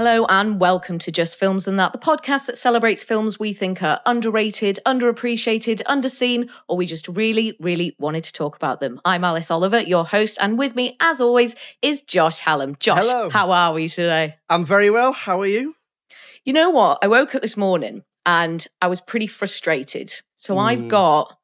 Hello and welcome to Just Films and That, the podcast that celebrates films we think are underrated, underappreciated, underseen, or we just really, really wanted to talk about them. I'm Alice Oliver, your host, and with me, as always, is Josh Hallam. Josh, Hello. how are we today? I'm very well. How are you? You know what? I woke up this morning and I was pretty frustrated. So I've Mm. got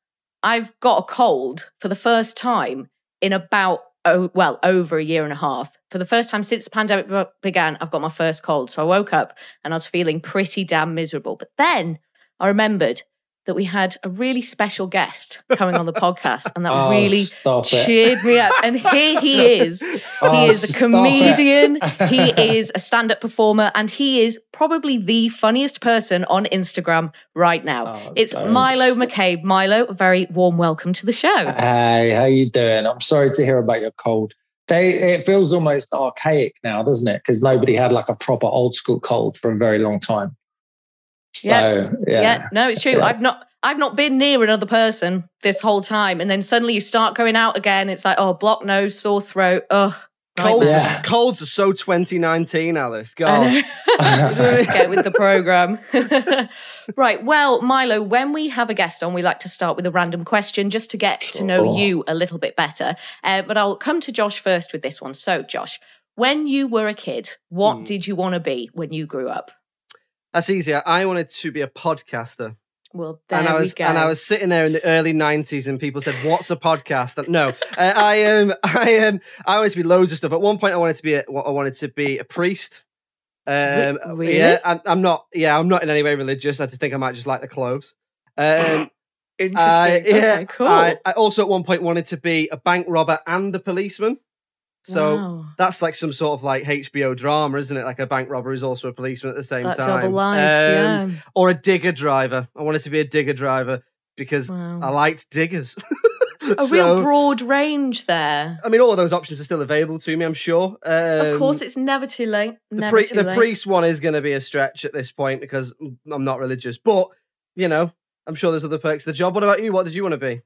I've got a cold for the first time in about oh well over a year and a half. For the first time since the pandemic began, I've got my first cold. So I woke up and I was feeling pretty damn miserable. But then I remembered that we had a really special guest coming on the podcast, and that Oh, really it. cheered me up. And here he oh, is. Oh, he is a comedian. he is a stand-up performer, and he is probably the funniest person on Instagram right now. Oh, it's. Milo McCabe. Milo, a very warm welcome to the show. Hey, how you doing? I'm sorry to hear about your cold. They, it feels almost archaic now, doesn't it? Because nobody had like a proper old school cold for a very long time. Yeah. So, yeah. Yeah, no, it's true. Yeah. I've not I've not been near another person this whole time. And then suddenly you start going out again. It's like, oh, blocked nose, sore throat. Ugh. Colds. Yeah. are, colds are so 2019, Alice. I God. know. Get with the program. right. Well, Milo, when we have a guest on, we like to start with a random question just to get to know Sure. you a little bit better. Uh, but I'll come to Josh first with this one. So, Josh, when you were a kid, what Hmm. did you want to be when you grew up? That's easier. I wanted to be a podcaster. Well, there and I we was go. and I was sitting there in the early '90s, and people said, "What's a podcast?" And no, uh, I um, I um, I wanted to be loads of stuff. At one point, I wanted to be a, I wanted to be a priest. Um, really? Yeah, I'm, I'm not. Yeah, I'm not in any way religious. I just think I might just like the clothes. Um, Interesting. I- yeah, Okay, cool. I, I also at one point wanted to be a bank robber and a policeman. So Wow. that's like some sort of like HBO drama, isn't it? Like a bank robber who's also a policeman at the same that time. double life. Um, yeah. Or a digger driver. I wanted to be a digger driver because Wow. I liked diggers. A So, real broad range there. I mean, all of those options are still available to me. I'm sure. Um, of course, it's never too late. the, Never pri- too the late. priest one is going to be a stretch at this point because I'm not religious. But you know, I'm sure there's other perks to the job. What about you? What did you want to be?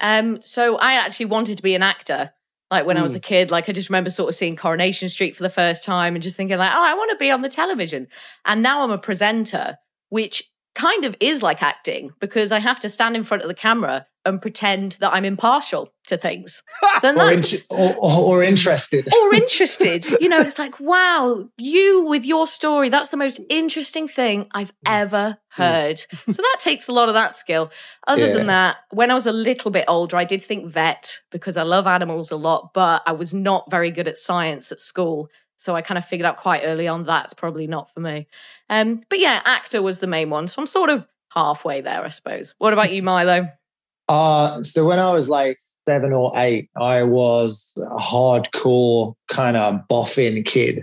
Um, so I actually wanted to be an actor. Like when I Hmm. was a kid, like I just remember sort of seeing Coronation Street for the first time and just thinking like, oh, I want to be on the television. And now I'm a presenter, which kind of is like acting because I have to stand in front of the camera and pretend that I'm impartial to things. So Or, that's in- or, or, interested. or interested. You know, it's like, wow, you with your story, that's the most interesting thing I've mm. ever mm. heard. So that takes a lot of that skill. Other Yeah. than that, when I was a little bit older, I did think vet because I love animals a lot, but I was not very good at science at school. So I kind of figured out quite early on that's probably not for me. Um, but yeah, actor was the main one. So I'm sort of halfway there, I suppose. What about you, Milo? Uh, so when I was like seven or eight, I was a hardcore kind of boffin kid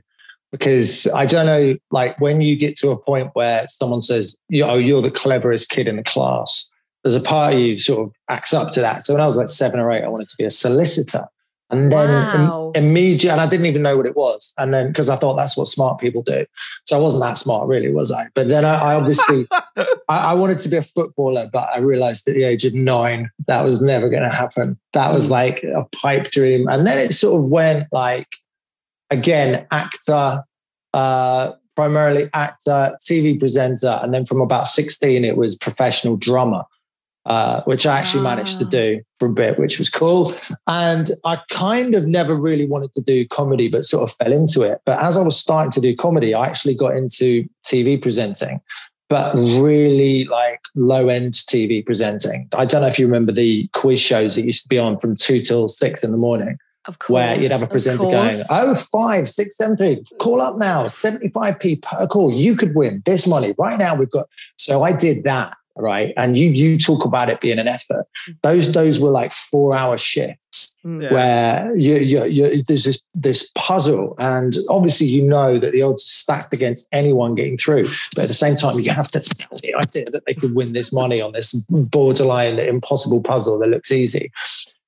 because I don't know, like when you get to a point where someone says, know, you're the cleverest kid in the class, there's a part of you sort of acts up to that. So when I was like seven or eight, I wanted to be a solicitor. And then Wow. im- immediately, and I didn't even know what it was. And then, because I thought that's what smart people do. So I wasn't that smart, really, was I? But then I, I obviously, I, I wanted to be a footballer, but I realized at the age of nine, that was never going to happen. That was like a pipe dream. And then it sort of went like, again, actor, uh, primarily actor, TV presenter. And then from about 16, it was professional drummer, uh, which I actually managed to Ah. do for a bit, which was cool. And I kind of never really wanted to do comedy, but sort of fell into it. But as I was starting to do comedy, I actually got into TV presenting. But really like low end TV presenting. I don't know if you remember the quiz shows that used to be on from two till six in the morning Of course. where you'd have a presenter going, oh, five, six, seven, three, call up now, 75p per call. You could win this money. Right now we've got so I did that, right? And you you talk about it being an effort. Mm. Those those were like four hour shifts mm. Yeah. where you, you, you, there's this this puzzle, and obviously you know that the odds are stacked against anyone getting through. But at the same time, you have to sell the idea that they could win this money on this borderline impossible puzzle that looks easy.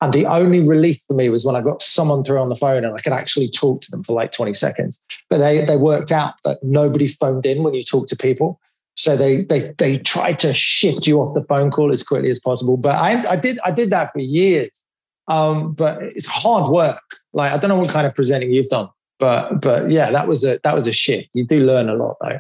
And the only relief for me was when I got someone through on the phone and I could actually talk to them for like 20 seconds. But they, they worked out that nobody phoned in when you talk to people. So they, they, they tried to shift you off the phone call as quickly as possible. But I, I did, I did that for years. Um, but it's hard work. Like, I don't know what kind of presenting you've done, but, but yeah, that was a, that was a shift. You do learn a lot though.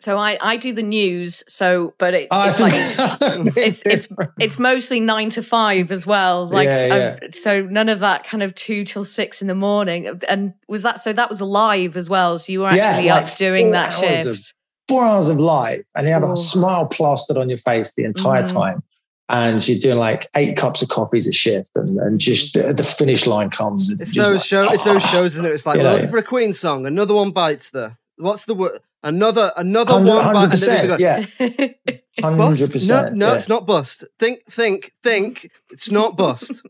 So I, I do the news. So, but it's, Oh, it's like it's it's it's mostly nine to five as well. Like Yeah, I've- so, none of that kind of two till six in the morning. And was that so? That was live as well. So you were Yeah, actually like up doing that shift. Four hours of light and you have Oh. a smile plastered on your face the entire Mhm. time. And you're doing like eight cups of coffees a shift, and, and just the, the finish line comes. It's those like, show. It's those shows, isn't it? It's like we're looking for a Queen song. Another one bites the. What's the word? Another another 100%, one bite. and then yeah, hundred Bust? percent. No, no, it's not bust. Think, think, think. It's not bust.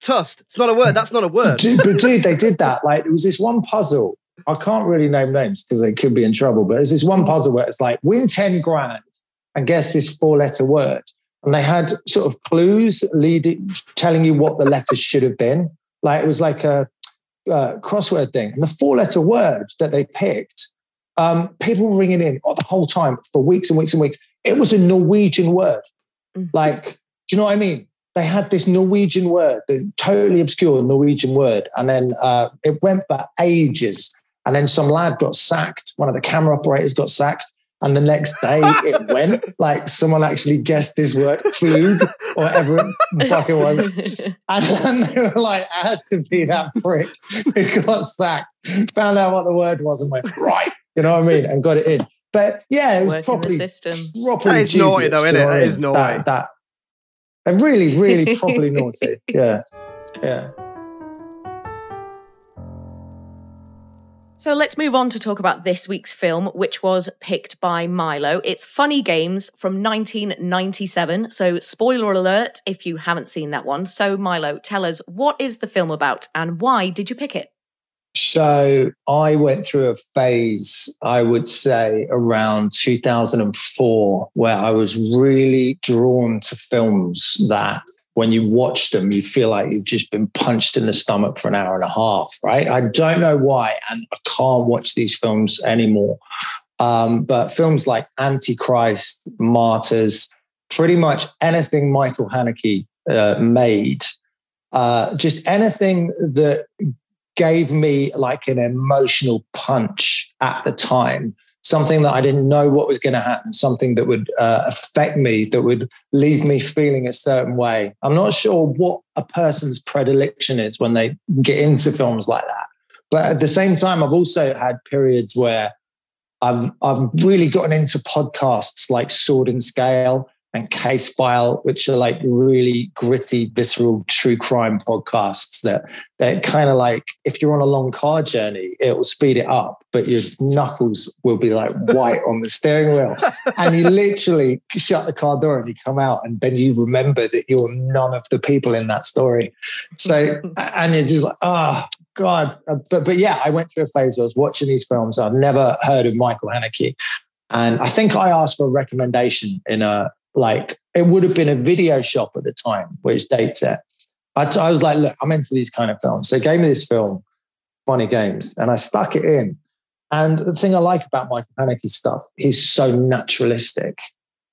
Tust. It's not a word. That's not a word. Dude, but dude, they did that. Like, it was this one puzzle. I can't really name names because they could be in trouble. But it's this one puzzle where it's like win ten grand and guess this four-letter word. And they had sort of clues leading, telling you what the letters should have been. Like it was like a uh, crossword thing. And the four-letter word that they picked, um, people were ringing in the whole time for weeks and weeks and weeks. It was a Norwegian word. Mhm. Like, do you know what I mean? They had this Norwegian word, the totally obscure Norwegian word, and then uh, it went for ages. And then some lad got sacked. One of the camera operators got sacked. And the next day it went like someone actually guessed this word, flug, or whatever it fucking was. And then they were like, it had to be that prick who got sacked, found out what the word was and went, right, you know what I mean? And got it in. But yeah, it was Working the properly, system. properly That is naughty though, you innit? know what That I is mean? naughty. That, that, and really, really properly naughty. Yeah. Yeah. So let's move on to talk about this week's film, which was picked by Milo. It's Funny Games from 1997. So, spoiler alert if you haven't seen that one. So, Milo, tell us what is the film about and why did you pick it? So I went through a phase, I would say around 2004, where I was really drawn to films that when you watch them, you feel like you've just been punched in the stomach for an hour and a half, right? I don't know why, and I can't watch these films anymore. Um, but films like Antichrist, Martyrs, pretty much anything Michael Haneke uh, made, uh, just anything that gave me like an emotional punch at the time something that i didn't know what was going to happen something that would uh, affect me that would leave me feeling a certain way. I'm not sure what a person's predilection is when they get into films like that. But at the same time i've also had periods where i've i've really gotten into podcasts like sword and scale and Case File, which are like really gritty, visceral true crime podcasts that that kind of like if you're on a long car journey, it will speed it up, but your knuckles will be like white on the steering wheel. And you literally shut the car door and you come out, and then you remember that you're none of the people in that story. So, and you're just like, oh, God. Uh, but, but yeah, I went through a phase where I was watching these films. I'd never heard of Michael Haneke. And I think I asked for a recommendation in a, like, it would have been a video shop at the time, which dates it. I, I was like, look, I'm into these kind of films. So they gave me this film, Funny Games, and I stuck it in. And the thing I like about Michael Haneke stuff, he's so naturalistic.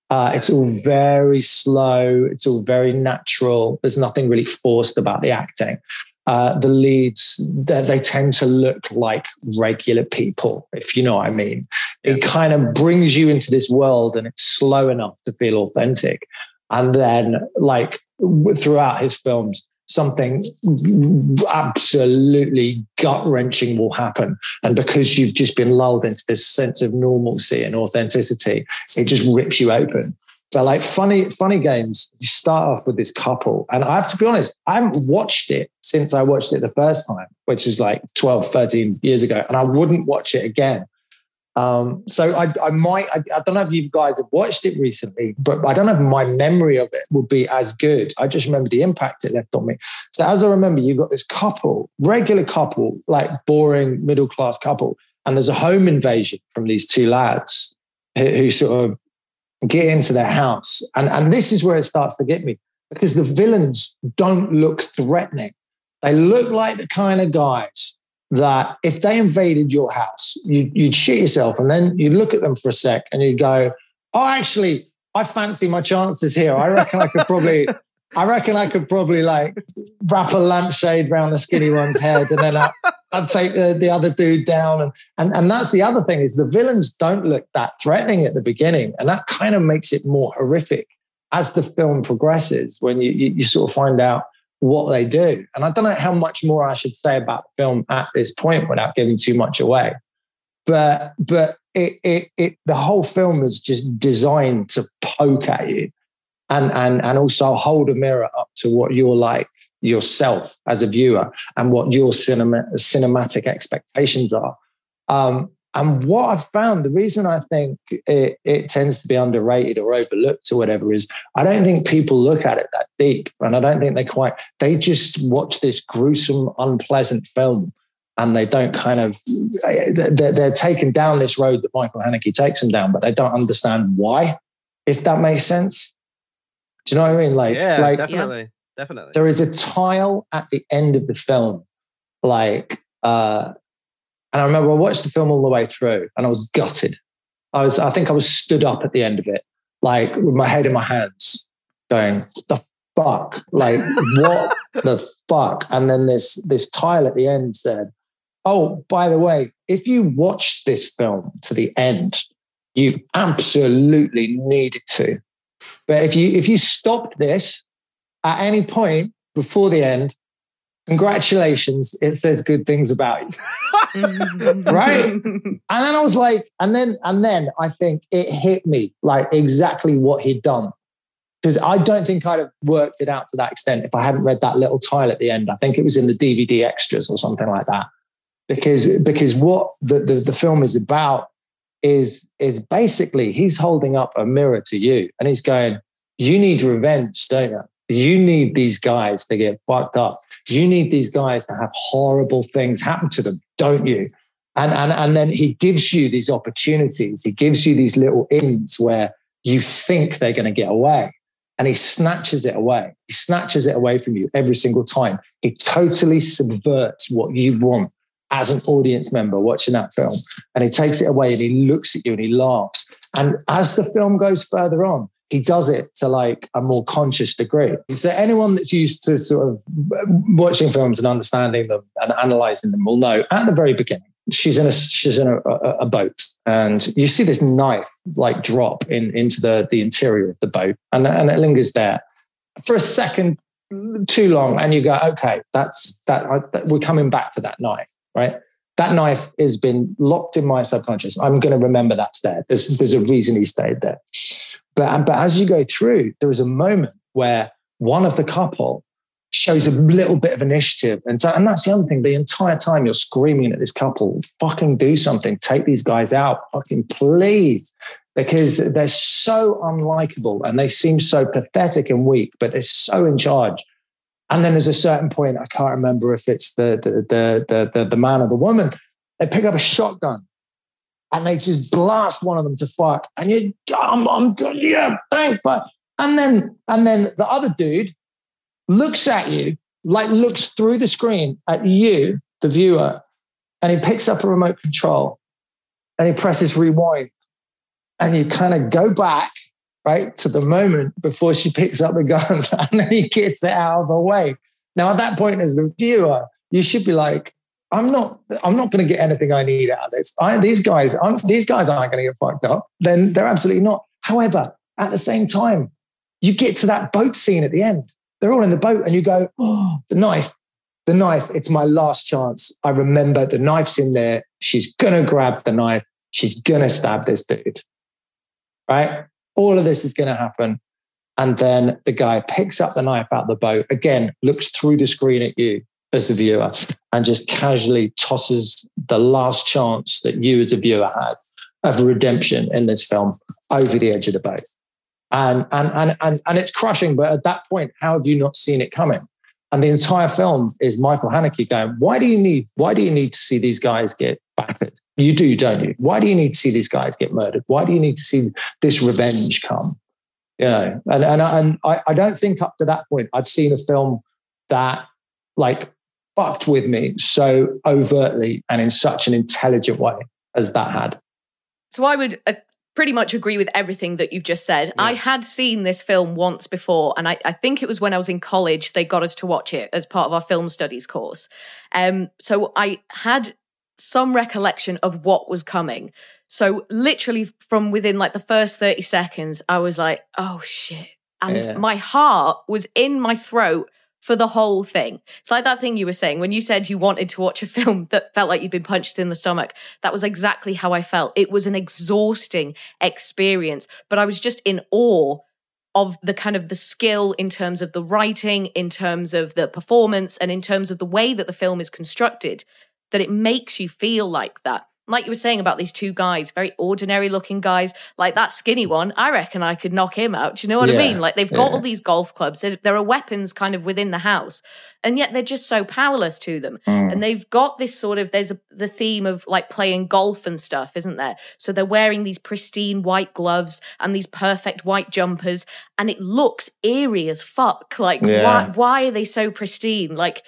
Uh, it's all very slow. It's all very natural. There's nothing really forced about the acting. Uh, the leads, they, they, tend to look like regular people, if you know what I mean. It kind of brings you into this world and it's slow enough to feel authentic. And then, like, throughout his films, something absolutely gut wrenching will happen. And because you've just been lulled into this sense of normalcy and authenticity, it just rips you open. But like funny, funny games, you start off with this couple. And I have to be honest, I haven't watched it since I watched it the first time, which is like 12, 13 years ago. And I wouldn't watch it again um, so I, I might, I, I, don't know if you guys have watched it recently, but I don't know if my memory of it would be as good. I just remember the impact it left on me. So as I remember, you've got this couple, regular couple, like boring middle class couple, and there's a home invasion from these two lads who, who sort of get into their house. And, and this is where it starts to get me because the villains don't look threatening. They look like the kind of guys that if they invaded your house, you, you'd shit yourself and then you'd look at them for a sec and you'd go, oh, actually, I fancy my chances here. I reckon I could probably, I reckon I could probably like wrap a lampshade around the skinny one's head and then I, would take the, the other dude down. And, and, and that's the other thing is the villains don't look that threatening at the beginning. And that kind of makes it more horrific as the film progresses when you, you, you sort of find out what they do. And I don't know how much more I should say about the film at this point without giving too much away. But but it it, it the whole film is just designed to poke at you and and and also hold a mirror up to what you're like yourself as a viewer and what your cinema, cinematic expectations are. Um, and what I've found, the reason I think it, it, tends to be underrated or overlooked or whatever is I don't think people look at it that deep. And I don't think they quite, they just watch this gruesome, unpleasant film and they don't kind of, they're, they're taken down this road that Michael Haneke takes them down, but they don't understand why, if that makes sense. Do you know what I mean? Like, yeah, like, definitely. Yeah. Definitely. There is a tile at the end of the film, like, uh, and I remember I watched the film all the way through and I was gutted. I was, I think I was stood up at the end of it, like with my head in my hands, going, the fuck? Like, what the fuck? And then this, this tile at the end said, oh, by the way, if you watch this film to the end, you absolutely needed to. But if you, if you stopped this at any point before the end, congratulations, it says good things about you. right? And then I was like, and then, and then I think it hit me like exactly what he'd done. Because I don't think I'd have worked it out to that extent if I hadn't read that little tile at the end. I think it was in the DVD extras or something like that. Because because what the, the, the film is about is is basically he's holding up a mirror to you and he's going, You need revenge, don't you? You need these guys to get fucked up. You need these guys to have horrible things happen to them, don't you? And, and, and then he gives you these opportunities. He gives you these little ins where you think they're going to get away. And he snatches it away. He snatches it away from you every single time. He totally subverts what you want as an audience member watching that film. And he takes it away and he looks at you and he laughs. And as the film goes further on, he does it to like a more conscious degree. So anyone that's used to sort of watching films and understanding them and analyzing them will know at the very beginning, she's in a she's in a, a, a boat and you see this knife like drop in into the the interior of the boat and and it lingers there for a second too long and you go okay that's that, that we're coming back for that knife right that knife has been locked in my subconscious i'm going to remember that's there there's, there's a reason he stayed there but, but as you go through, there is a moment where one of the couple shows a little bit of initiative. And, so, and that's the other thing. The entire time you're screaming at this couple, fucking do something, take these guys out, fucking please. Because they're so unlikable and they seem so pathetic and weak, but they're so in charge. And then there's a certain point, I can't remember if it's the the the the, the, the man or the woman, they pick up a shotgun and they just blast one of them to fuck. And you, I'm, I'm yeah, thanks, but and then and then the other dude looks at you like looks through the screen at you, the viewer, and he picks up a remote control and he presses rewind. And you kind of go back, right, to the moment before she picks up the gun and then he gets it out of the way. Now, at that point, as the viewer, you should be like, I'm not, I'm not going to get anything I need out of this. I, these guys, I'm, these guys aren't going to get fucked up. Then they're absolutely not. However, at the same time, you get to that boat scene at the end. They're all in the boat, and you go, "Oh, the knife, the knife! It's my last chance." I remember the knife's in there. She's gonna grab the knife. She's gonna stab this dude. Right? All of this is gonna happen, and then the guy picks up the knife out of the boat again, looks through the screen at you as the viewer, and just casually tosses the last chance that you as a viewer had of redemption in this film over the edge of the boat and and and and, and it's crushing. But at that point, how have you not seen it coming? And the entire film is Michael Haneke going, "Why do you need? Why do you need to see these guys get battered? You do, don't you? Why do you need to see these guys get murdered? Why do you need to see this revenge come? You know, and and and I, I don't think up to that point I'd seen a film that like fucked with me so overtly and in such an intelligent way as that had. So I would uh, pretty much agree with everything that you've just said. Yeah. I had seen this film once before, and I, I, think it was when I was in college, they got us to watch it as part of our film studies course. Um, so I had some recollection of what was coming. So literally from within like the first 30 seconds, I was like, oh shit. And yeah. my heart was in my throat for the whole thing. It's like that thing you were saying when you said you wanted to watch a film that felt like you'd been punched in the stomach. That was exactly how I felt. It was an exhausting experience, but I was just in awe of the kind of the skill in terms of the writing, in terms of the performance, and in terms of the way that the film is constructed, that it makes you feel like that like you were saying about these two guys, very ordinary looking guys, like that skinny one, I reckon I could knock him out. Do you know what yeah, I mean? Like they've got yeah. all these golf clubs. There, there, are weapons kind of within the house, and yet they're just so powerless to them. Mm. And they've got this sort of there's a, the theme of like playing golf and stuff, isn't there? So they're wearing these pristine white gloves and these perfect white jumpers, and it looks eerie as fuck. Like yeah. why why are they so pristine? Like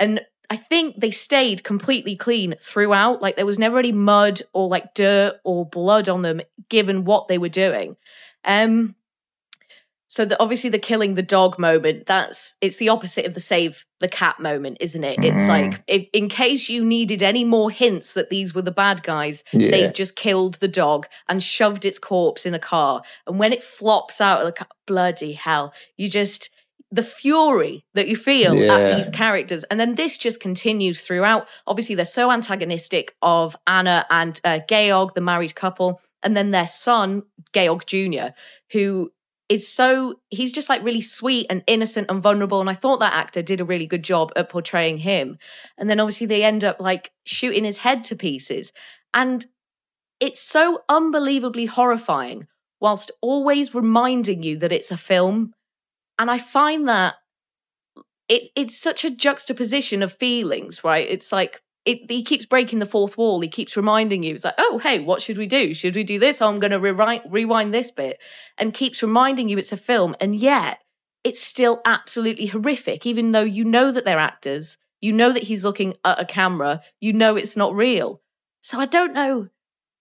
and I think they stayed completely clean throughout. Like there was never any mud or like dirt or blood on them, given what they were doing. Um, so the, obviously the killing the dog moment, that's it's the opposite of the save the cat moment, isn't it? It's mm. like if, in case you needed any more hints that these were the bad guys, yeah. they've just killed the dog and shoved its corpse in a car. And when it flops out of the car, bloody hell, you just the fury that you feel yeah. at these characters. And then this just continues throughout. Obviously, they're so antagonistic of Anna and uh, Georg, the married couple, and then their son, Georg Jr., who is so, he's just like really sweet and innocent and vulnerable. And I thought that actor did a really good job at portraying him. And then obviously they end up like shooting his head to pieces. And it's so unbelievably horrifying whilst always reminding you that it's a film and I find that it, it's such a juxtaposition of feelings, right? It's like it, he keeps breaking the fourth wall. He keeps reminding you, it's like, oh, hey, what should we do? Should we do this? Oh, I'm going to rewind, this bit, and keeps reminding you it's a film. And yet, it's still absolutely horrific, even though you know that they're actors. You know that he's looking at a camera. You know it's not real. So I don't know,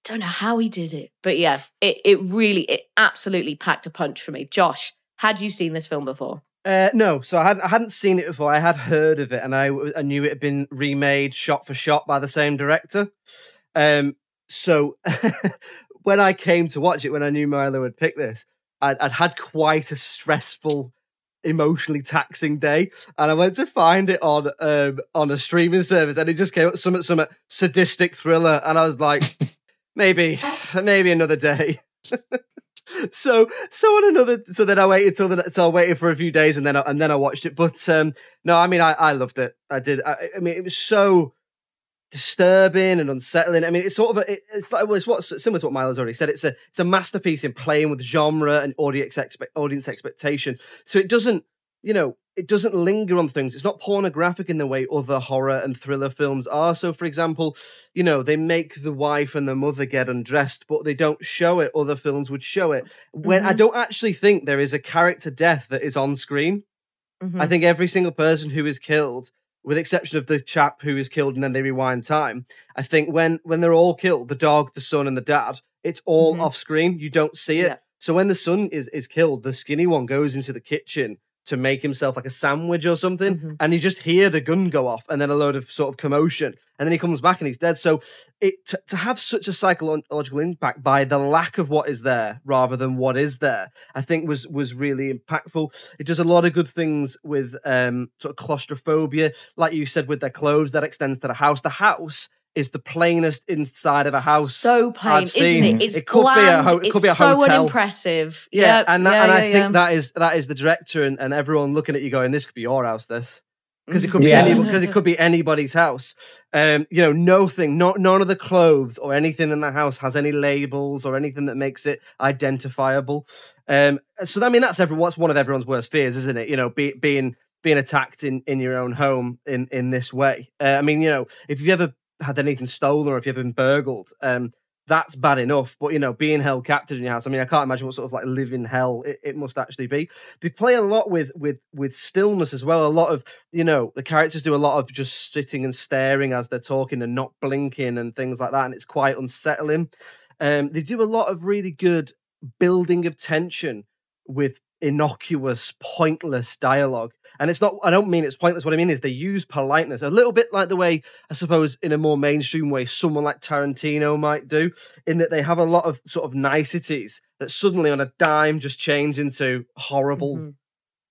don't know how he did it, but yeah, it it really, it absolutely packed a punch for me. Josh, had you seen this film before? Uh, no, so I, had, I hadn't seen it before. I had heard of it, and I, I knew it had been remade shot for shot by the same director. Um, so when I came to watch it, when I knew Milo would pick this, I'd, I'd had quite a stressful emotionally taxing day, and I went to find it on um, on a streaming service, and it just came up some some sadistic thriller, and I was like, maybe maybe another day. so so on another so then I waited till the so I waited for a few days and then I, and then I watched it. But um no, I mean I I loved it. I did. I, I mean it was so disturbing and unsettling. I mean it's sort of a, it's like it's what similar to what Milo's already said. It's a it's a masterpiece in playing with genre and audience expect audience expectation. So it doesn't you know it doesn't linger on things. It's not pornographic in the way other horror and thriller films are. So, for example, you know, they make the wife and the mother get undressed, but they don't show it. Other films would show it. When mm-hmm. I don't actually think there is a character death that is on screen. Mhm. I think every single person who is killed, with exception of the chap who is killed and then they rewind time, I think when when they're all killed, the dog, the son, and the dad, it's all Mhm. off screen. You don't see it. Yeah. So when the son is is killed, the skinny one goes into the kitchen to make himself like a sandwich or something, Mhm. and you just hear the gun go off, and then a load of sort of commotion, and then he comes back and he's dead. So it to, to have such a psychological impact by the lack of what is there rather than what is there, I think was was really impactful. It does a lot of good things with um sort of claustrophobia, like you said with their clothes that extends to the house. The house is the plainest inside of a house. so plain, I've isn't it? It's It could be a ho- it could it's be a so hotel. unimpressive. Yeah, Yep, and that, yeah, and I yeah, think that is that is the director and, and everyone looking at you going, this could be your house, this because it could be Yeah. any because it could be anybody's house. Um, you know, nothing, not none of the clothes or anything in the house has any labels or anything that makes it identifiable. Um, so I mean, that's every what's one of everyone's worst fears, isn't it? You know, be, being being attacked in in your own home in in this way. Uh, I mean, you know, if you've ever had anything stolen or if you've been burgled, um, that's bad enough. But you know, being held captive in your house, I mean, I can't imagine what sort of like living hell it, it must actually be. They play a lot with with with stillness as well. A lot of you know, the characters do a lot of just sitting and staring as they're talking and not blinking and things like that, and it's quite unsettling. Um, they do a lot of really good building of tension with innocuous, pointless dialogue. And it's not, I don't mean it's pointless. What I mean is they use politeness a little bit like the way, I suppose, in a more mainstream way, someone like Tarantino might do, in that they have a lot of sort of niceties that suddenly on a dime just change into horrible, Mhm.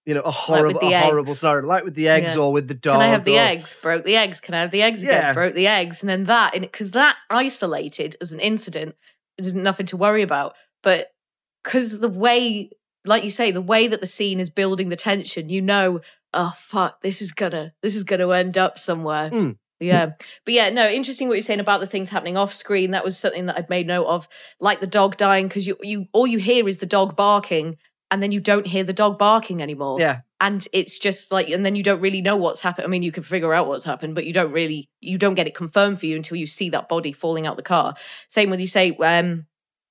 you know, a horrible, the a horrible scenario, like with the eggs Yeah. or with the dog. Can I have the or- eggs? Broke the eggs. Can I have the eggs again? Yeah. Broke the eggs. And then that, because that isolated as an incident, there's nothing to worry about. But because the way, like you say, the way that the scene is building the tension, you know, oh fuck, this is gonna, this is gonna end up somewhere. Mm. Yeah. But yeah, no, interesting what you're saying about the things happening off screen. That was something that I'd made note of, like the dog dying, because you, you, all you hear is the dog barking, and then you don't hear the dog barking anymore Yeah. and it's just like and then you don't really know what's happened i mean you can figure out what's happened but you don't really you don't get it confirmed for you until you see that body falling out the car same with you say um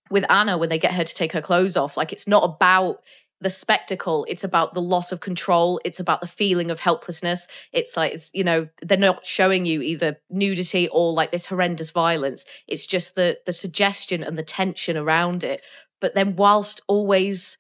with anna when they get her to take her clothes off like it's not about the spectacle it's about the loss of control it's about the feeling of helplessness it's like it's you know they're not showing you either nudity or like this horrendous violence it's just the the suggestion and the tension around it but then whilst always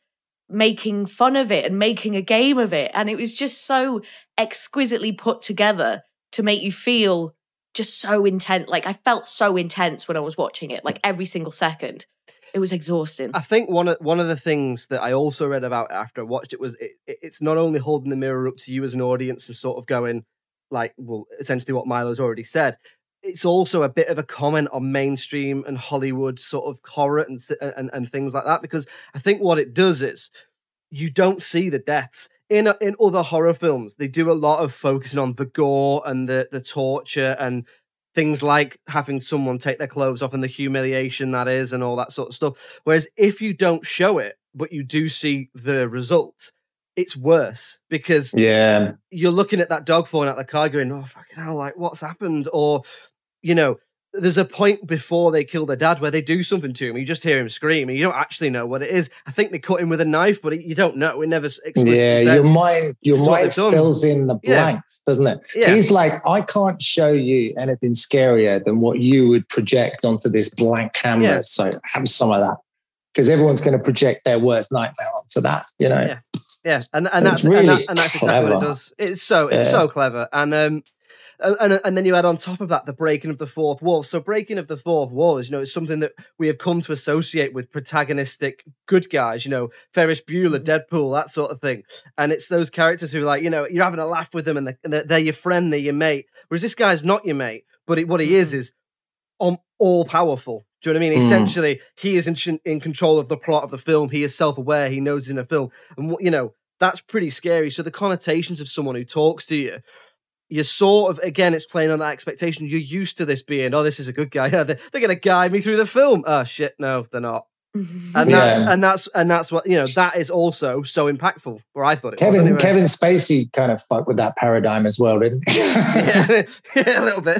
making fun of it and making a game of it. And it was just so exquisitely put together to make you feel just so intense. Like I felt so intense when I was watching it, like every single second. It was exhausting. I think one of one of the things that I also read about after I watched it was it, it- it's not only holding the mirror up to you as an audience and sort of going like, well, essentially what Milo's already said. It's also a bit of a comment on mainstream and Hollywood sort of horror and and, and things like that because I think what it does is you don't see the deaths in in other horror films. They do a lot of focusing on the gore and the the torture and things like having someone take their clothes off and the humiliation that is and all that sort of stuff. Whereas if you don't show it, but you do see the result, it's worse because Yeah. you're looking at that dog falling out the car going, oh, fucking hell, like what's happened? Or, you know, there's a point before they kill their dad where they do something to him. You just hear him scream and you don't actually know what it is. I think they cut him with a knife, but you don't know. It never explicitly Yeah, says. your mind, your this is what mind fills in the Yeah. blanks, doesn't it? Yeah. He's like, I can't show you anything scarier than what you would project onto this blank canvas. Yeah. So have some of that, because everyone's going to project their worst nightmare onto that. You know. Yeah. Yeah, and and So that's it's and, that, really and that's exactly what it does. It's so it's Yeah. so clever, and um, and and- then you add on top of that the breaking of the fourth wall. So breaking of the fourth wall is you know it's something that we have come to associate with protagonistic good guys. You know Ferris Bueller, Deadpool, that sort of thing, and it's those characters who are like you know you're having a laugh with them and they're, and they're, your friend, they're your mate. Whereas this guy's not your mate, but it, what he is is um, all powerful. Do you know what I mean? Mm. Essentially, he is in, in control of the plot of the film. He is self aware. He knows he's in a film, and what you know that's pretty scary. So the connotations of someone who talks to you, you're sort of again, it's playing on that expectation. You're used to this being, oh, this is a good guy. they're, they're going to guide me through the film. Oh shit, no, they're not. Mm-hmm. And that's Yeah. and that's and that's what you know. That is also so impactful. Where I thought it was. Kevin anyway. Kevin Spacey kind of fucked with that paradigm as well, didn't he? yeah, yeah, a little bit.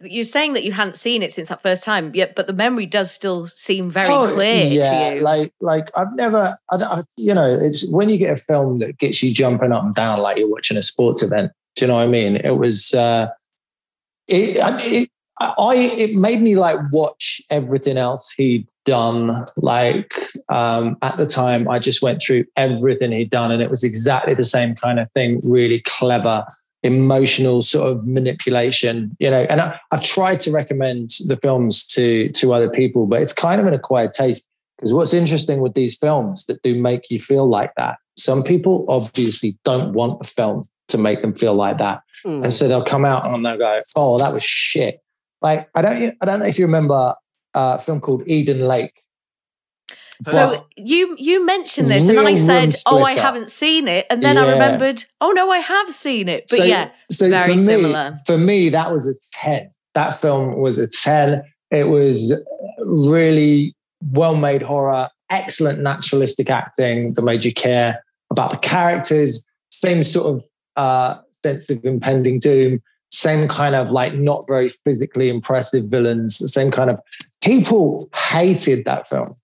you're saying that you hadn't seen it since that first time, yet, but the memory does still seem very Oh, clear yeah, to you. Like, like I've never I, I, you know, it's when you get a film that gets you jumping up and down like you're watching a sports event. Do you know what I mean? It was, uh, it, it, I, it made me like watch everything else he'd done. Like, um, at the time, I just went through everything he'd done, and it was exactly the same kind of thing. Really clever, emotional sort of manipulation, you know. And I, I've tried to recommend the films to to other people, but it's kind of an acquired taste. Because what's interesting with these films that do make you feel like that, some people obviously don't want a film to make them feel like that, Mm. and so they'll come out and they'll go, "Oh, that was shit." Like I don't, I don't know if you remember uh, a film called Eden Lake. So you you mentioned this, and I said, "Oh, I haven't seen it," and then I remembered, "Oh no, I have seen it." But So- yeah, so very for me- similar. For me, that was a 10. That film was a 10. It was really well made horror, excellent naturalistic acting that made you care about the characters, same sort of uh, sense of impending doom, same kind of like not very physically impressive villains, same kind of people hated that film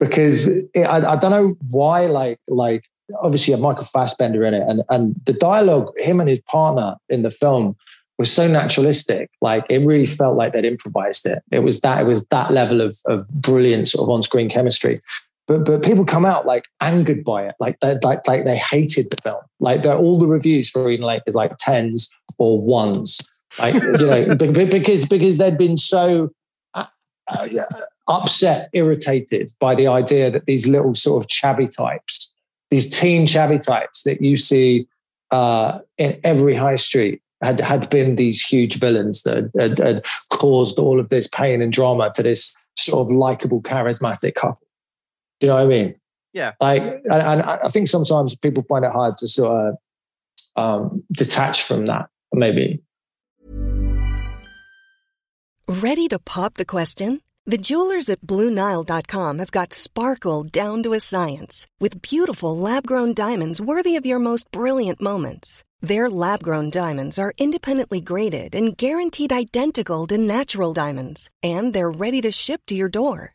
because it, I, I don't know why, like, like obviously you have Michael Fassbender in it, and and the dialogue, him and his partner in the film was so naturalistic. Like it really felt like they'd improvised it. It was that it was that level of of brilliant sort of on screen chemistry. But but people come out like angered by it, like they like like they hated the film. Like they're, all the reviews for Eden Lake is like tens or ones. Like you know be- be- because because they'd been so uh, uh, upset, irritated by the idea that these little sort of chavvy types, these teen chavvy types that you see uh, in every high street, had had been these huge villains that had, had, had caused all of this pain and drama to this sort of likable, charismatic couple. Do you know what I mean? Yeah. Like, and, and I think sometimes people find it hard to sort of um, detach from that, maybe. Ready to pop the question? The jewelers at BlueNile.com have got sparkle down to a science with beautiful lab grown diamonds worthy of your most brilliant moments. Their lab grown diamonds are independently graded and guaranteed identical to natural diamonds, and they're ready to ship to your door.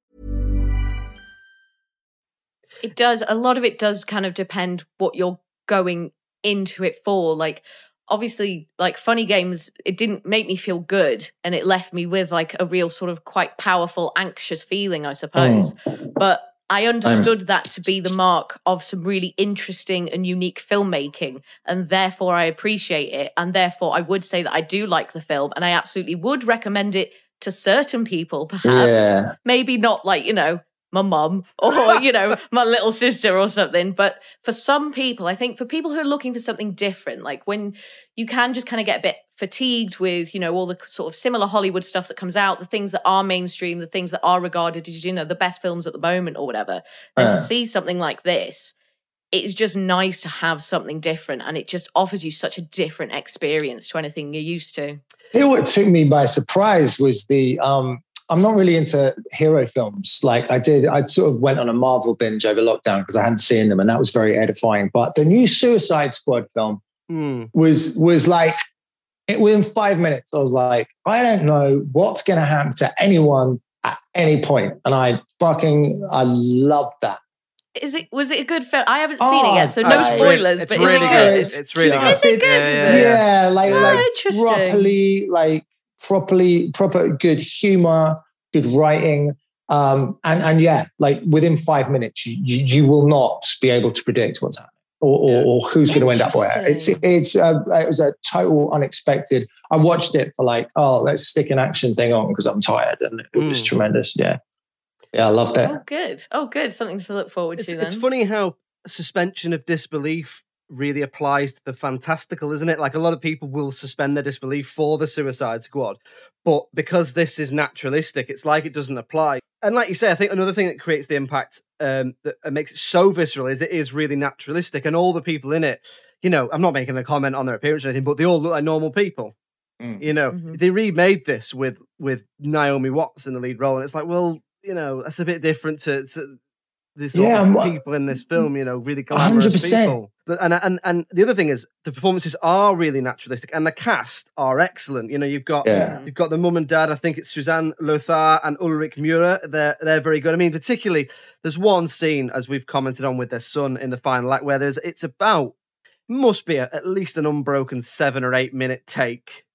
It does. A lot of it does kind of depend what you're going into it for. Like, obviously, like funny games, it didn't make me feel good, and it left me with like a real sort of quite powerful, anxious feeling, I suppose. Hmm. But I understood that to be the mark of some really interesting and unique filmmaking, and therefore I appreciate it, and therefore I would say that I do like the film, and I absolutely would recommend it to certain people, perhaps Yeah. maybe not like you know my mum or you know my little sister or something but for some people i think for people who are looking for something different like when you can just kind of get a bit fatigued with, you know, all the sort of similar Hollywood stuff that comes out, the things that are mainstream, the things that are regarded as, you know, the best films at the moment or whatever. And to see something like this, it's just nice to have something different and it just offers you such a different experience to anything you're used to. You know what took me by surprise was the um I'm not really into hero films. Like I did, I sort of went on a Marvel binge over lockdown because I hadn't seen them, and that was very edifying. But the new Suicide Squad film Hmm. was was like it, within five minutes. I was like, I don't know what's going to happen to anyone at any point, and I fucking I loved that. Is it was it a good film? I haven't seen it yet, so no I- spoilers, It's but really is it good. good? It's really Is good. it good, is Yeah, it? Yeah, like Oh, like properly, like properly, proper good humor, good writing. Um, and and yeah, like within five minutes, you, you, you will not be able to predict what's happening or, or, or who's going to end up where. It's Interesting. it's uh, it was a total unexpected. I watched it for like, oh, let's stick an action thing on because I'm tired, and it was Mm. tremendous. Yeah, yeah, I loved it. Oh, good. Oh, good. Something to look forward It's, to then. it's funny how suspension of disbelief really applies to the fantastical, isn't it? Like a lot of people will suspend their disbelief for the Suicide Squad, but because this is naturalistic, it's like it doesn't apply. And like you say, I think another thing that creates the impact um, that makes it so visceral is it is really naturalistic, and all the people in it. You know, I'm not making a comment on their appearance or anything, but they all look like normal people. Mm. You know, Mhm. they remade this with with Naomi Watts in the lead role, and it's like, well, you know, that's a bit different to, to the sort Yeah, of and what- people in this film. You know, really glamorous 100%. people. But- And and and the other thing is the performances are really naturalistic, and the cast are excellent. You know, you've got Yeah. you've got the mum and dad. I think it's Susanne Lothar and Ulrich Mühe. They're they're very good. I mean, particularly there's one scene as we've commented on with their son in the final act where there's it's about must be a, at least an unbroken seven or eight minute take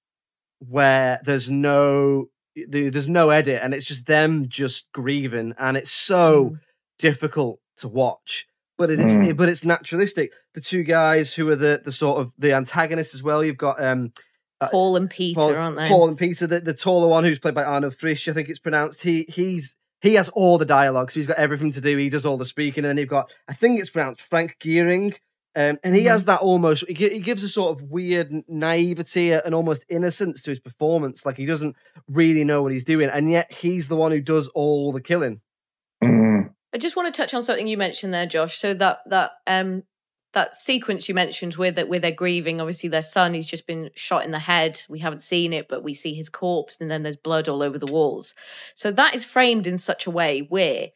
where there's no there's no edit and it's just them just grieving and it's so mm. Difficult to watch but it is Mm. but it's naturalistic the two guys who are the the sort of the antagonists as well you've got um uh, Paul and Peter, Paul, aren't they? Paul and Peter, the, the taller one who's played by Arno Frisch, I think it's pronounced. He he's he has all the dialogue, so he's got everything to do. He does all the speaking, and then you've got I think it's pronounced Frank Giering, um, and he Mm-hmm. has that almost. He gives a sort of weird naivety and almost innocence to his performance, like he doesn't really know what he's doing, and yet he's the one who does all the killing. I just want to touch on something you mentioned there, Josh. So that that um that sequence you mentioned where that where they're grieving, obviously their son, he's just been shot in the head. We haven't seen it, but we see his corpse, and then there's blood all over the walls. So that is framed in such a way where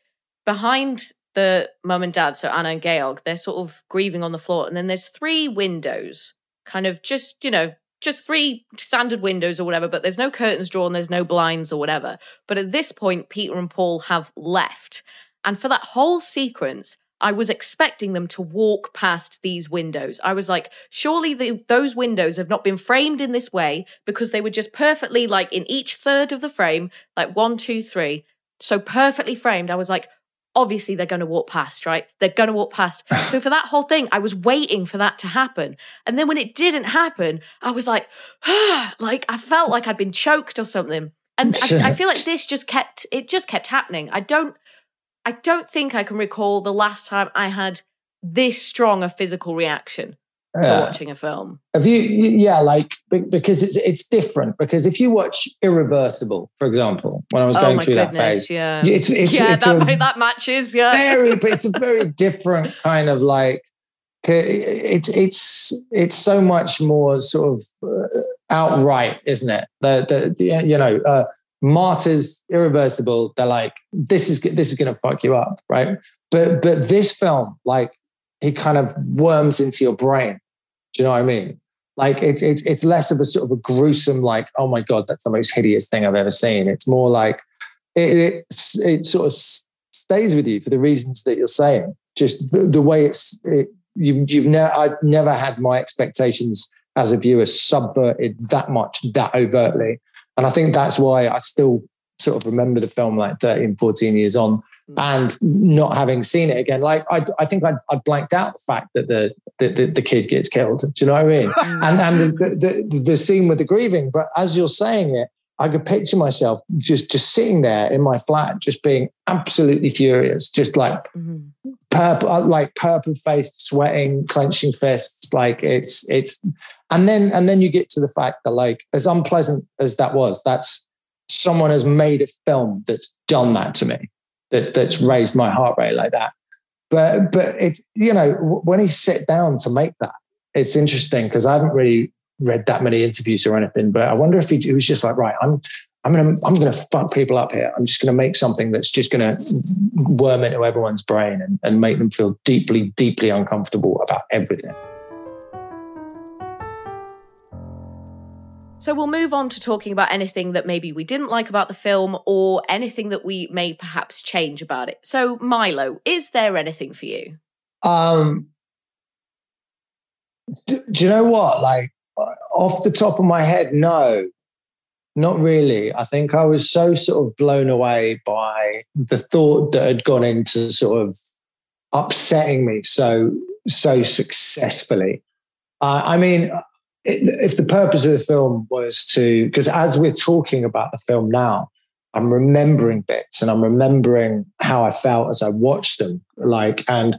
behind the mum and dad, so Anna and Georg, they're sort of grieving on the floor, and then there's three windows, kind of just you know just three standard windows or whatever, but there's no curtains drawn, there's no blinds or whatever. But at this point, Peter and Paul have left. And for that whole sequence, I was expecting them to walk past these windows. I was like, surely the, those windows have not been framed in this way because they were just perfectly like in each third of the frame, like one, two, three, so perfectly framed. I was like, obviously they're going to walk past, right? They're going to walk past. So for that whole thing, I was waiting for that to happen. And then when it didn't happen, I was like, like I felt like I'd been choked or something. And I, I feel like this just kept, it just kept happening. I don't, I don't think I can recall the last time I had this strong a physical reaction to Yeah. watching a film. Have you? Yeah, like because it's it's different. Because if you watch Irreversible, for example, when I was Oh going my through that goodness, phase, yeah. it's, it's, yeah, it's that, that matches, yeah. very, but it's a very different kind of like. It's it's it's so much more sort of uh, outright, isn't it? The the, the you know. Uh, Martyrs, irreversible. They're like, this is this is to fuck you up, right? But but this film, like, it kind of worms into your brain. Do you know what I mean? Like it's it's it's less of a sort of a gruesome, like, oh my god, that's the most hideous thing I've ever seen. It's more like it it, it sort of stays with you for the reasons that you're saying. Just the, the way it's it, you you've never I've never had my expectations as a viewer subverted that much that overtly. And I think that's why I still sort of remember the film like 13, 14 years on hmm. and not having seen it again. Like, I, I think I, I blanked out the fact that the, the, the, kid gets killed. Do you know what I mean? Hmm. and and the, the, the, the scene with the grieving. But as you're saying it, I could picture myself just, just sitting there in my flat, just being absolutely furious, just like mm-hmm. Purple, uh, like purple faced, sweating, clenching fists. Like it's it's, and then and then you get to the fact that like as unpleasant as that was, that's someone has made a film that's done that to me, that that's raised my heart rate like that. But but it's you know when he sat down to make that, it's interesting because I haven't really read that many interviews or anything. But I wonder if he, he was just like, right, I'm I'm gonna I'm gonna fuck people up here. I'm just gonna make something that's just gonna worm into everyone's brain and, and make them feel deeply, deeply uncomfortable about everything. So we'll move on to talking about anything that maybe we didn't like about the film or anything that we may perhaps change about it. So Milo, is there anything for you? Um, do, do you know what? Like off the top of my head, no, not really. I think I was so sort of blown away by the thought that had gone into sort of upsetting me so so successfully. Uh, I mean, if the purpose of the film was to, because as we're talking about the film now, I'm remembering bits and I'm remembering how I felt as I watched them. Like, and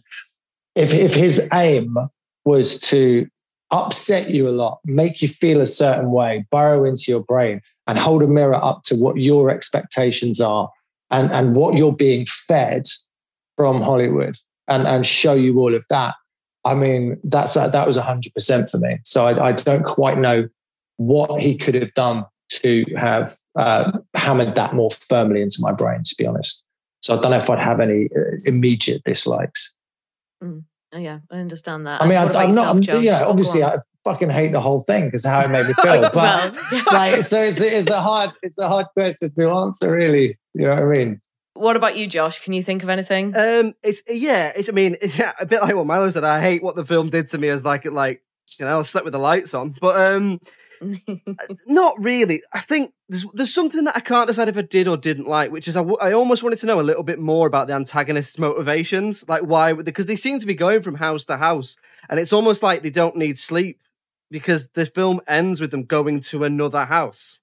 if if his aim was to upset you a lot, make you feel a certain way, burrow into your brain, and hold a mirror up to what your expectations are and, and what you're being fed from Hollywood, and, and show you all of that, I mean, that's uh, that was hundred percent for me. So I, I, don't quite know what he could have done to have uh, hammered that more firmly into my brain, to be honest. So I don't know if I'd have any uh, immediate dislikes. Mm. Oh, yeah, I understand that. I mean, I, am not. I'm, yeah, obviously, I fucking hate the whole thing because how it made me feel. but well, like, so it's, it's a hard, it's a hard question to answer, really. You know what I mean? What about you, Josh? Can you think of anything? Um, it's yeah, it's. I mean, it's yeah, a bit like what Milo said. I hate what the film did to me as like it like you know, I slept with the lights on, but um, not really. I think there's there's something that I can't decide if I did or didn't like, which is I, w- I almost wanted to know a little bit more about the antagonist's motivations, like why because they seem to be going from house to house, and it's almost like they don't need sleep because the film ends with them going to another house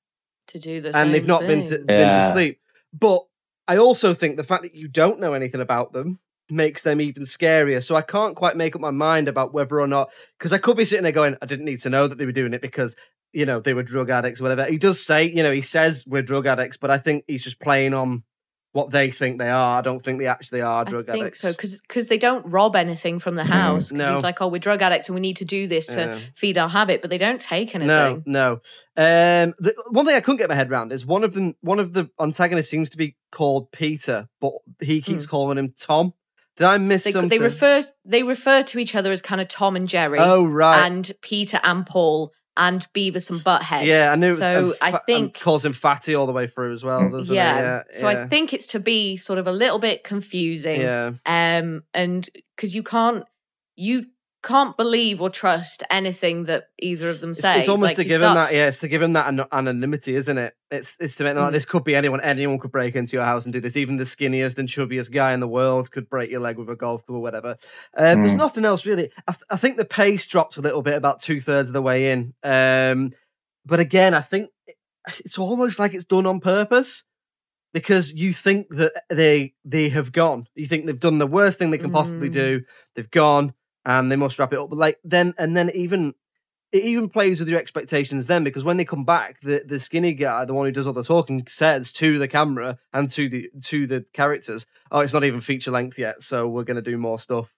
to do this, and they've not thing. been to yeah. been to sleep, but I also think the fact that you don't know anything about them makes them even scarier. So I can't quite make up my mind about whether or not because I could be sitting there going, I didn't need to know that they were doing it because you know they were drug addicts or whatever. He does say, you know, he says we're drug addicts, but I think he's just playing on what they think they are. I don't think they actually are drug addicts. I think addicts. so because because they don't rob anything from the house. No. he's like, oh, we're drug addicts and we need to do this to Yeah. feed our habit, but they don't take anything. No, no. Um, the, one thing I couldn't get my head around is one of them. One of the antagonists seems to be called Peter, but he keeps calling him Tom. Did I miss They, something? they refer they refer to each other as kind of Tom and Jerry. Oh, right. and Peter and Paul and Beavis and Butthead. Yeah, I knew. It was, So I think calls him fatty all the way through as well. Doesn't yeah. It? yeah. So yeah. I think it's to be sort of a little bit confusing. Yeah. Um, and because you can't you can't believe or trust anything that either of them It's, say. it's almost Like, to he give him that. Yeah, it's to give him that an- anonymity, isn't it? It's it's to make like Mm. this could be anyone. Anyone could break into your house and do this. Even the skinniest and chubbiest guy in the world could break your leg with a golf club or whatever. Um, There's Mm. nothing else really. I, th- I think the pace dropped a little bit about two thirds of the way in. Um, but again, I think it's almost like it's done on purpose because you think that they they have gone. You think they've done the worst thing they can possibly Mm. do. They've gone and they must wrap it up. But like then and then even it even plays with your expectations then because when they come back, the the skinny guy, the one who does all the talking, says to the camera and to the to the characters, "Oh, it's not even feature length yet, so we're going to do more stuff."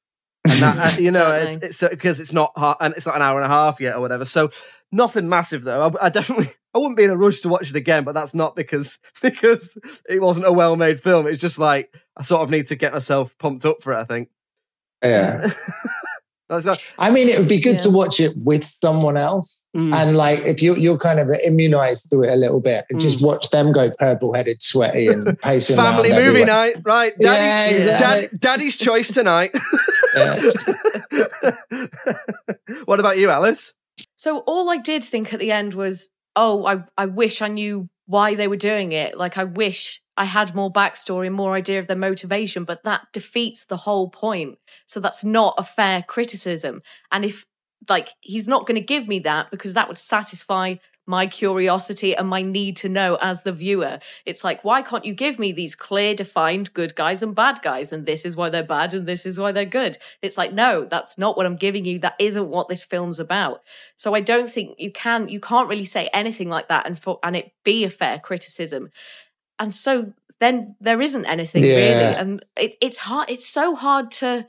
And that uh, you know, it's Exactly. it's because it's not ha- and it's not an hour and a half yet or whatever. So nothing massive though. I, I definitely I wouldn't be in a rush to watch it again, but that's not because because it wasn't a well made film. It's just like I sort of need to get myself pumped up for it. I think. Yeah. That's not- I mean, it would be good Yeah. to watch it with someone else. Mm. And like, if you, you're kind of immunized to it a little bit, and just watch them go purple headed, sweaty, and pacing Family around movie everywhere. night, right? Daddy, Yeah, exactly. Dad, Daddy's choice tonight. What about you, Alice? So all I did think at the end was, oh, I, I wish I knew why they were doing it. Like I wish I had more backstory, more idea of their motivation, but that defeats the whole point. So that's not a fair criticism. And if like he's not going to give me that because that would satisfy my curiosity and my need to know as the viewer. It's like, why can't you give me these clear, defined good guys and bad guys? And this is why they're bad and this is why they're good. It's like, no, that's not what I'm giving you. That isn't what this film's about. So I don't think you can, you can't really say anything like that and for, and it be a fair criticism. And so then there isn't anything Yeah. really. And it's it's hard, it's so hard to,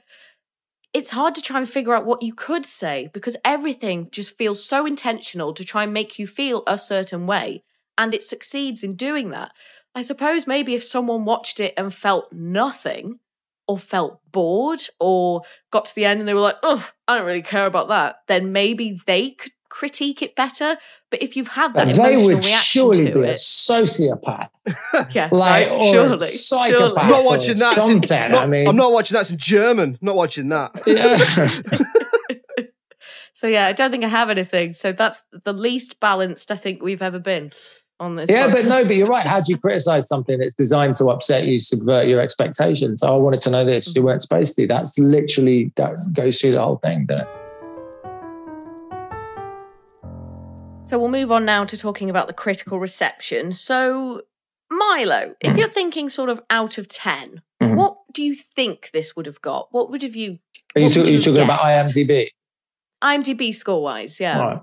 it's hard to try and figure out what you could say because everything just feels so intentional to try and make you feel a certain way. And it succeeds in doing that. I suppose maybe if someone watched it and felt nothing or felt bored or got to the end and they were like, oh, I don't really care about that, then maybe they could critique it better. But if you've had that But they emotional would reaction surely to be it, a sociopath. yeah, Like, right, or a surely, psychopath. surely. I'm not watching that. In, something, not- I mean- I'm not watching that. It's in German. Not watching that. Yeah. So yeah, I don't think I have anything. So that's the least balanced I think we've ever been on this. yeah, but no, but you're right. How do you criticize something that's designed to upset you, subvert your expectations? Oh, I wanted to know this. Mm. You weren't supposed to. That's literally, that goes through the whole thing, doesn't it? So we'll move on now to talking about the critical reception. So Milo, if you're thinking sort of out of 10, Mhm. what do you think this would have got? What would have you Are you, talk- you talking about? IMDb? IMDb score wise, yeah. Right.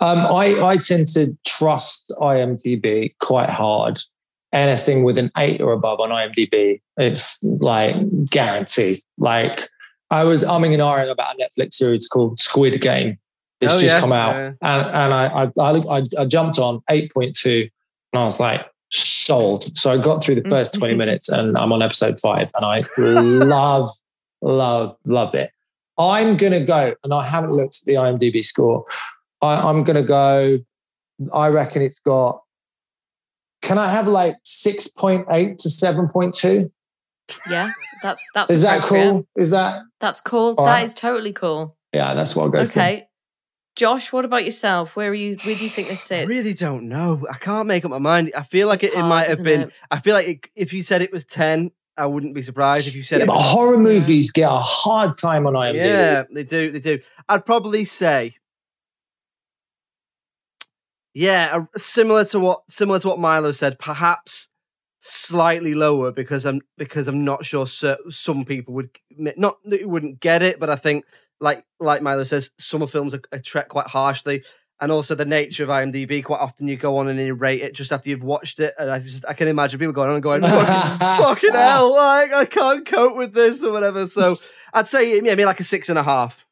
Um, I, I tend to trust IMDb quite hard. Anything with an eight or above on IMDb, it's like guaranteed. Like I was umming and ahhing about a Netflix series called Squid Game. It's Oh, just yeah, come out, yeah. and and I I, I I jumped on eight point two, and I was like sold. So I got through the first twenty minutes, and I'm on episode five, and I love love love it. I'm gonna go, and I haven't looked at the IMDb score. I, I'm gonna go. I reckon it's got. Can I have like six point eight to seven point two? Yeah, that's that's Is that cool? Is that That's cool. All That right. is totally cool. yeah? That's what I'll go. Okay. Josh, what about yourself? Where are you where do you think this sits? I really don't know. I can't make up my mind. I feel like It's it, it might have been. it? I feel like it, if you said it was ten, I wouldn't be surprised. If you said Yeah, it but was horror movies get a hard time on IMDb. Yeah, they do. They do. I'd probably say, yeah, similar to what similar to what Milo said. Perhaps slightly lower because I'm because I'm not sure some people would not that you wouldn't get it, but I think like like Milo says, some of films are, are treated quite harshly. And also the nature of IMDb, quite often you go on and you rate it just after you've watched it, and I just I can imagine people going on and going, "Fucking, fucking hell, like I can't cope with this or whatever." So I'd say yeah, maybe like a six and a half.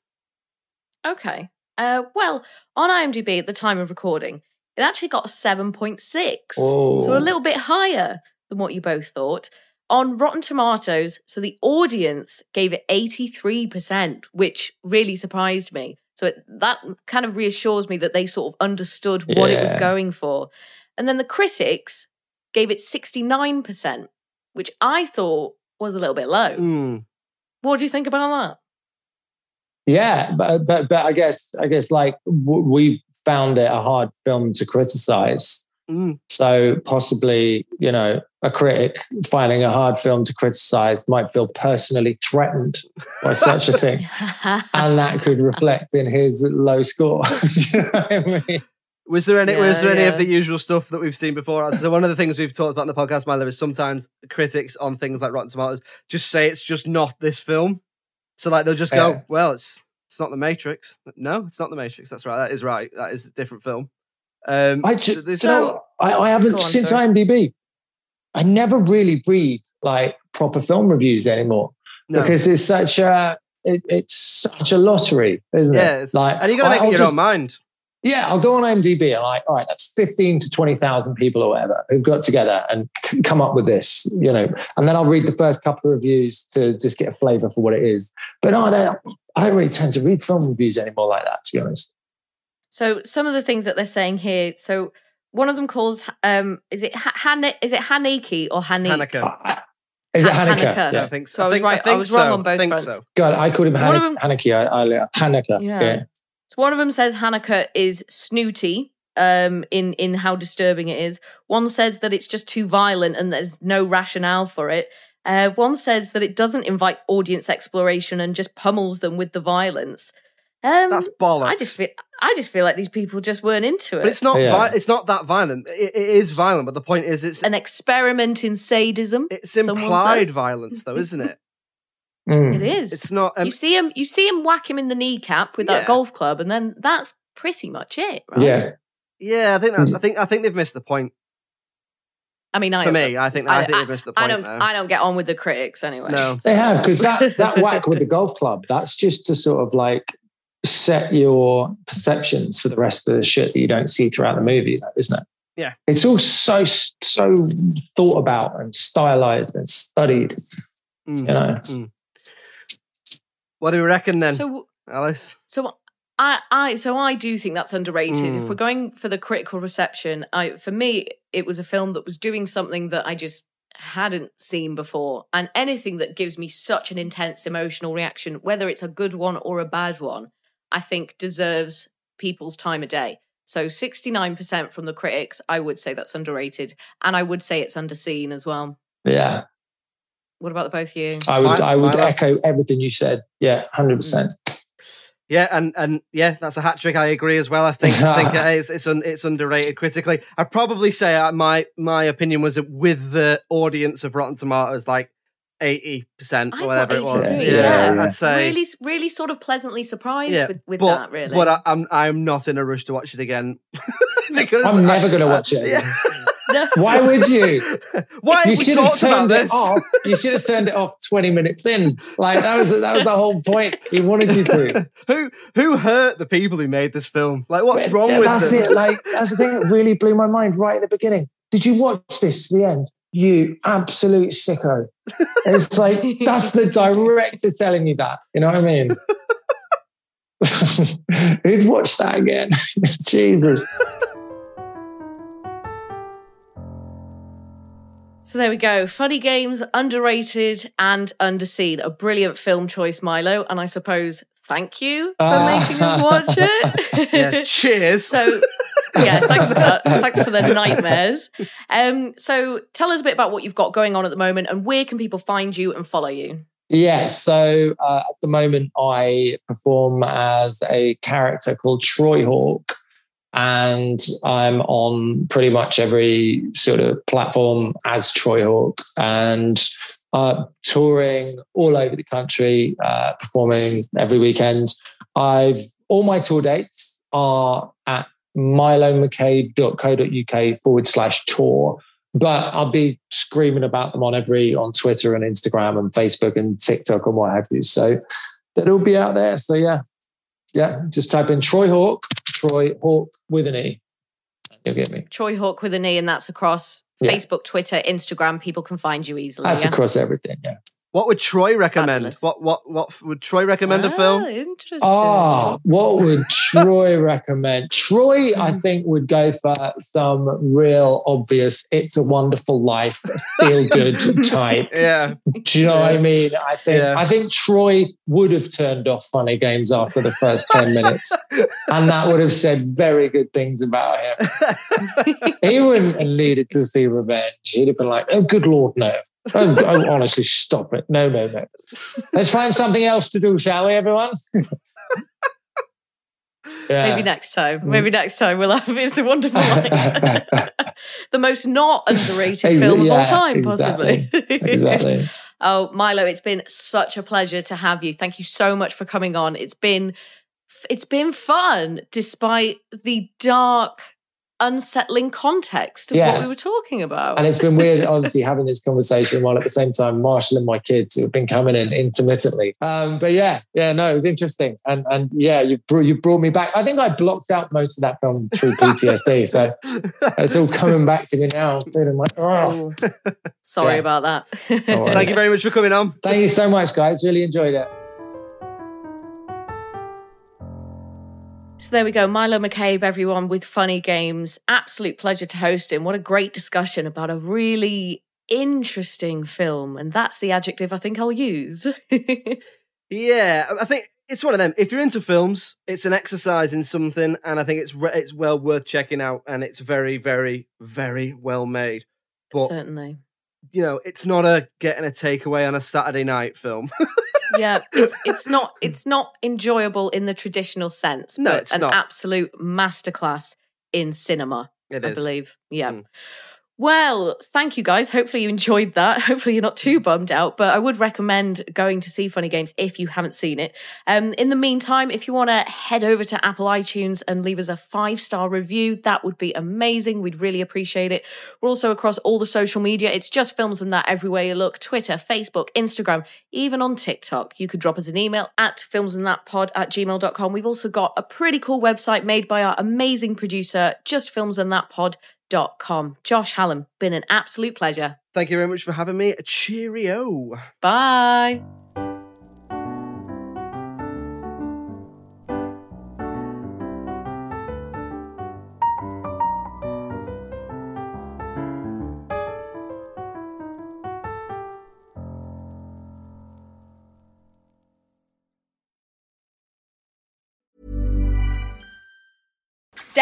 Okay. Uh, well, on IMDb at the time of recording, it actually got a 7.6. Oh. So a little bit higher than what you both thought. On Rotten Tomatoes, so the audience gave it 83%, which really surprised me. So it, that kind of reassures me that they sort of understood what it was going for. And then the critics gave it 69%, which I thought was a little bit low. Mm. What do you think about that? Yeah, but but but I guess I guess like w- we found it a hard film to criticize. Mm. So possibly, you know, a critic finding a hard film to criticize might feel personally threatened by such a thing, and that could reflect in his low score. you know what I mean? Was there any? was Yeah, there any yeah. of the usual stuff that we've seen before? So one of the things we've talked about in the podcast, Milo, is sometimes critics on things like Rotten Tomatoes just say it's just not this film. So like they'll just go, Yeah. "Well, it's it's not the Matrix." No, it's not the Matrix. That's right. That is right. That is a different film. Um, I just, So- I, I haven't on, since sorry. IMDb. I never really read like proper film reviews anymore no. because it's such a it, it's such a lottery, isn't yeah, it? Like, and you got to make up your own mind. Yeah, I'll go on IMDb and like, all right, that's fifteen to twenty thousand people or whatever who've got together and c- come up with this, you know. And then I'll read the first couple of reviews to just get a flavour for what it is. But no, I don't, I don't really tend to read film reviews anymore like that, to be honest. So some of the things that they're saying here. So one of them calls um is it ha- Han- is it Haneke or Haneke? Hanukkah. I- Is it Han- Hanukkah? Hanukkah. Yeah, I think so. So I was think, right- I think was wrong so. on both think fronts. So. God, I called him So one of Han- them- Hanukkah earlier. Hanukkah. Yeah. Yeah. So one of them says Hanukkah is snooty um in in how disturbing it is. One says that it's just too violent and there's no rationale for it. Uh, one says that it doesn't invite audience exploration and just pummels them with the violence. Um, That's bollocks. I just feel, I just feel like these people just weren't into it. But it's not. Yeah. Vi- it's not that violent. It, it is violent, but the point is, it's an experiment in sadism. it's implied violence, though, isn't it? Mm. It is. It's not. Um, you see him. You see him whack him in the kneecap with that golf club, and then that's pretty much it, right? Yeah. yeah, I think that's. I think. I think they've missed the point. I mean, I For me, I think. I, think they've missed the point. I point. don't. there. I don't get on with the critics anyway. No. They have because that that whack with the golf club. That's just to sort of like set your perceptions for the rest of the shit that you don't see throughout the movie, isn't it? Yeah. It's all so so thought about and stylized and studied. Mm, You know. mm. What do we reckon then, So, Alice? so I, I, so I do think that's underrated. Mm. If we're going for the critical reception, I, for me, it was a film that was doing something that I just hadn't seen before, and anything that gives me such an intense emotional reaction, whether it's a good one or a bad one, I think deserves people's time of day. So 69% from the critics, I would say that's underrated. And I would say it's underseen as well. Yeah. What about the both of you? I would My- I would my- echo everything you said. Yeah, hundred percent. Yeah, and and yeah, that's a hat trick. I agree as well. I think I think it is, it's un, it's underrated critically. I'd probably say uh, my my opinion was that with the audience of Rotten Tomatoes, like eighty percent or whatever it was. 83, Yeah, yeah. I'd say. really, really sort of pleasantly surprised yeah, with, with but, that, really. But I, I'm I'm not in a rush to watch it again because I'm never going to watch it. yeah. again. No. Why would you? Why you we should have talked about turned it this? off. You should have turned it off twenty minutes in. Like that was that was the whole point. He wanted you to. who who hurt the people who made this film? Like, what's But, wrong yeah, with that's them? it. Like that's the thing that really blew my mind right at the beginning. Did you watch this to the end? You absolute sicko. It's like that's the director telling you that. You know what I mean? Who'd watch that again? Jesus. So there we go. Funny games, underrated and underseen. A brilliant film choice, Milo. And I suppose thank you for Ah. making us watch it. yeah, cheers. So yeah, thanks for that. Thanks for the nightmares. Um, so tell us a bit about what you've got going on at the moment and where can people find you and follow you? Yeah, so uh, at the moment I perform as a character called Troy Hawke, and I'm on pretty much every sort of platform as Troy Hawke, and uh, touring all over the country, uh, performing every weekend. I've all my tour dates are at milomccabe.co.uk forward slash tour but I'll be screaming about them on every on Twitter and Instagram and Facebook and TikTok and what have you. So that'll be out there. So yeah, yeah, just type in Troy Hawke, Troy Hawke with an E. You'll get me. Troy Hawke with an E, and that's across Yeah. Facebook, Twitter, Instagram. People can find you easily. That's yeah? across everything. Yeah. What would Troy recommend? Fabulous. What what what would Troy recommend a Ah, film? Interesting. Ah, what would Troy recommend? Troy, I think, would go for some real obvious "It's a Wonderful Life" feel good type. Yeah, Do you know what I mean? I think Yeah. I think Troy would have turned off funny games after the first ten minutes, and that would have said very good things about him. He wouldn't have needed to see revenge. He'd have been like, "Oh, good lord, no! Oh, oh, honestly, stop it! No, no, no! Let's find something else to do, shall we, everyone?" Yeah. Maybe next time. Mm. Maybe next time we'll have It's a Wonderful Life. the most not underrated film of all yeah, time, possibly. exactly. oh, Milo, it's been such a pleasure to have you. Thank you so much for coming on. It's been it's been fun despite the dark, unsettling context of Yeah. what we were talking about. And it's been weird, obviously, having this conversation while at the same time marshalling my kids who have been coming in intermittently. Um, but yeah, yeah, no, it was interesting, and and yeah, you brought you brought me back. I think I blocked out most of that film through PTSD, so it's all coming back to me now. Feeling like, oh. Oh, sorry Yeah. about that. Thank you very much for coming on. Thank you so much, guys. Really enjoyed it. So there we go. Milo McCabe, everyone, with funny games. Absolute pleasure to host him. What a great discussion about a really interesting film. And that's the adjective I think I'll use. Yeah, I think it's one of them. If you're into films, it's an exercise in something, and I think it's re- it's well worth checking out, and it's very, very, very well made. But Certainly. you know, it's not a getting a takeaway on a Saturday night film. yeah, it's it's not it's not enjoyable in the traditional sense, No, but it's an not. absolute masterclass in cinema. It I is. believe. Yeah. Mm. Well, thank you guys. Hopefully you enjoyed that. Hopefully you're not too bummed out, but I would recommend going to see Funny Games if you haven't seen it. Um, in the meantime, if you want to head over to Apple iTunes and leave us a five star review, that would be amazing. We'd really appreciate it. We're also across all the social media. It's just films and that everywhere you look Twitter, Facebook, Instagram, even on TikTok. You could drop us an email at filmsandthatpod at gmail.com. We've also got a pretty cool website made by our amazing producer, justfilmsandthatpod.com. Josh Hallam, been an absolute pleasure. Thank you very much for having me. Cheerio. Bye.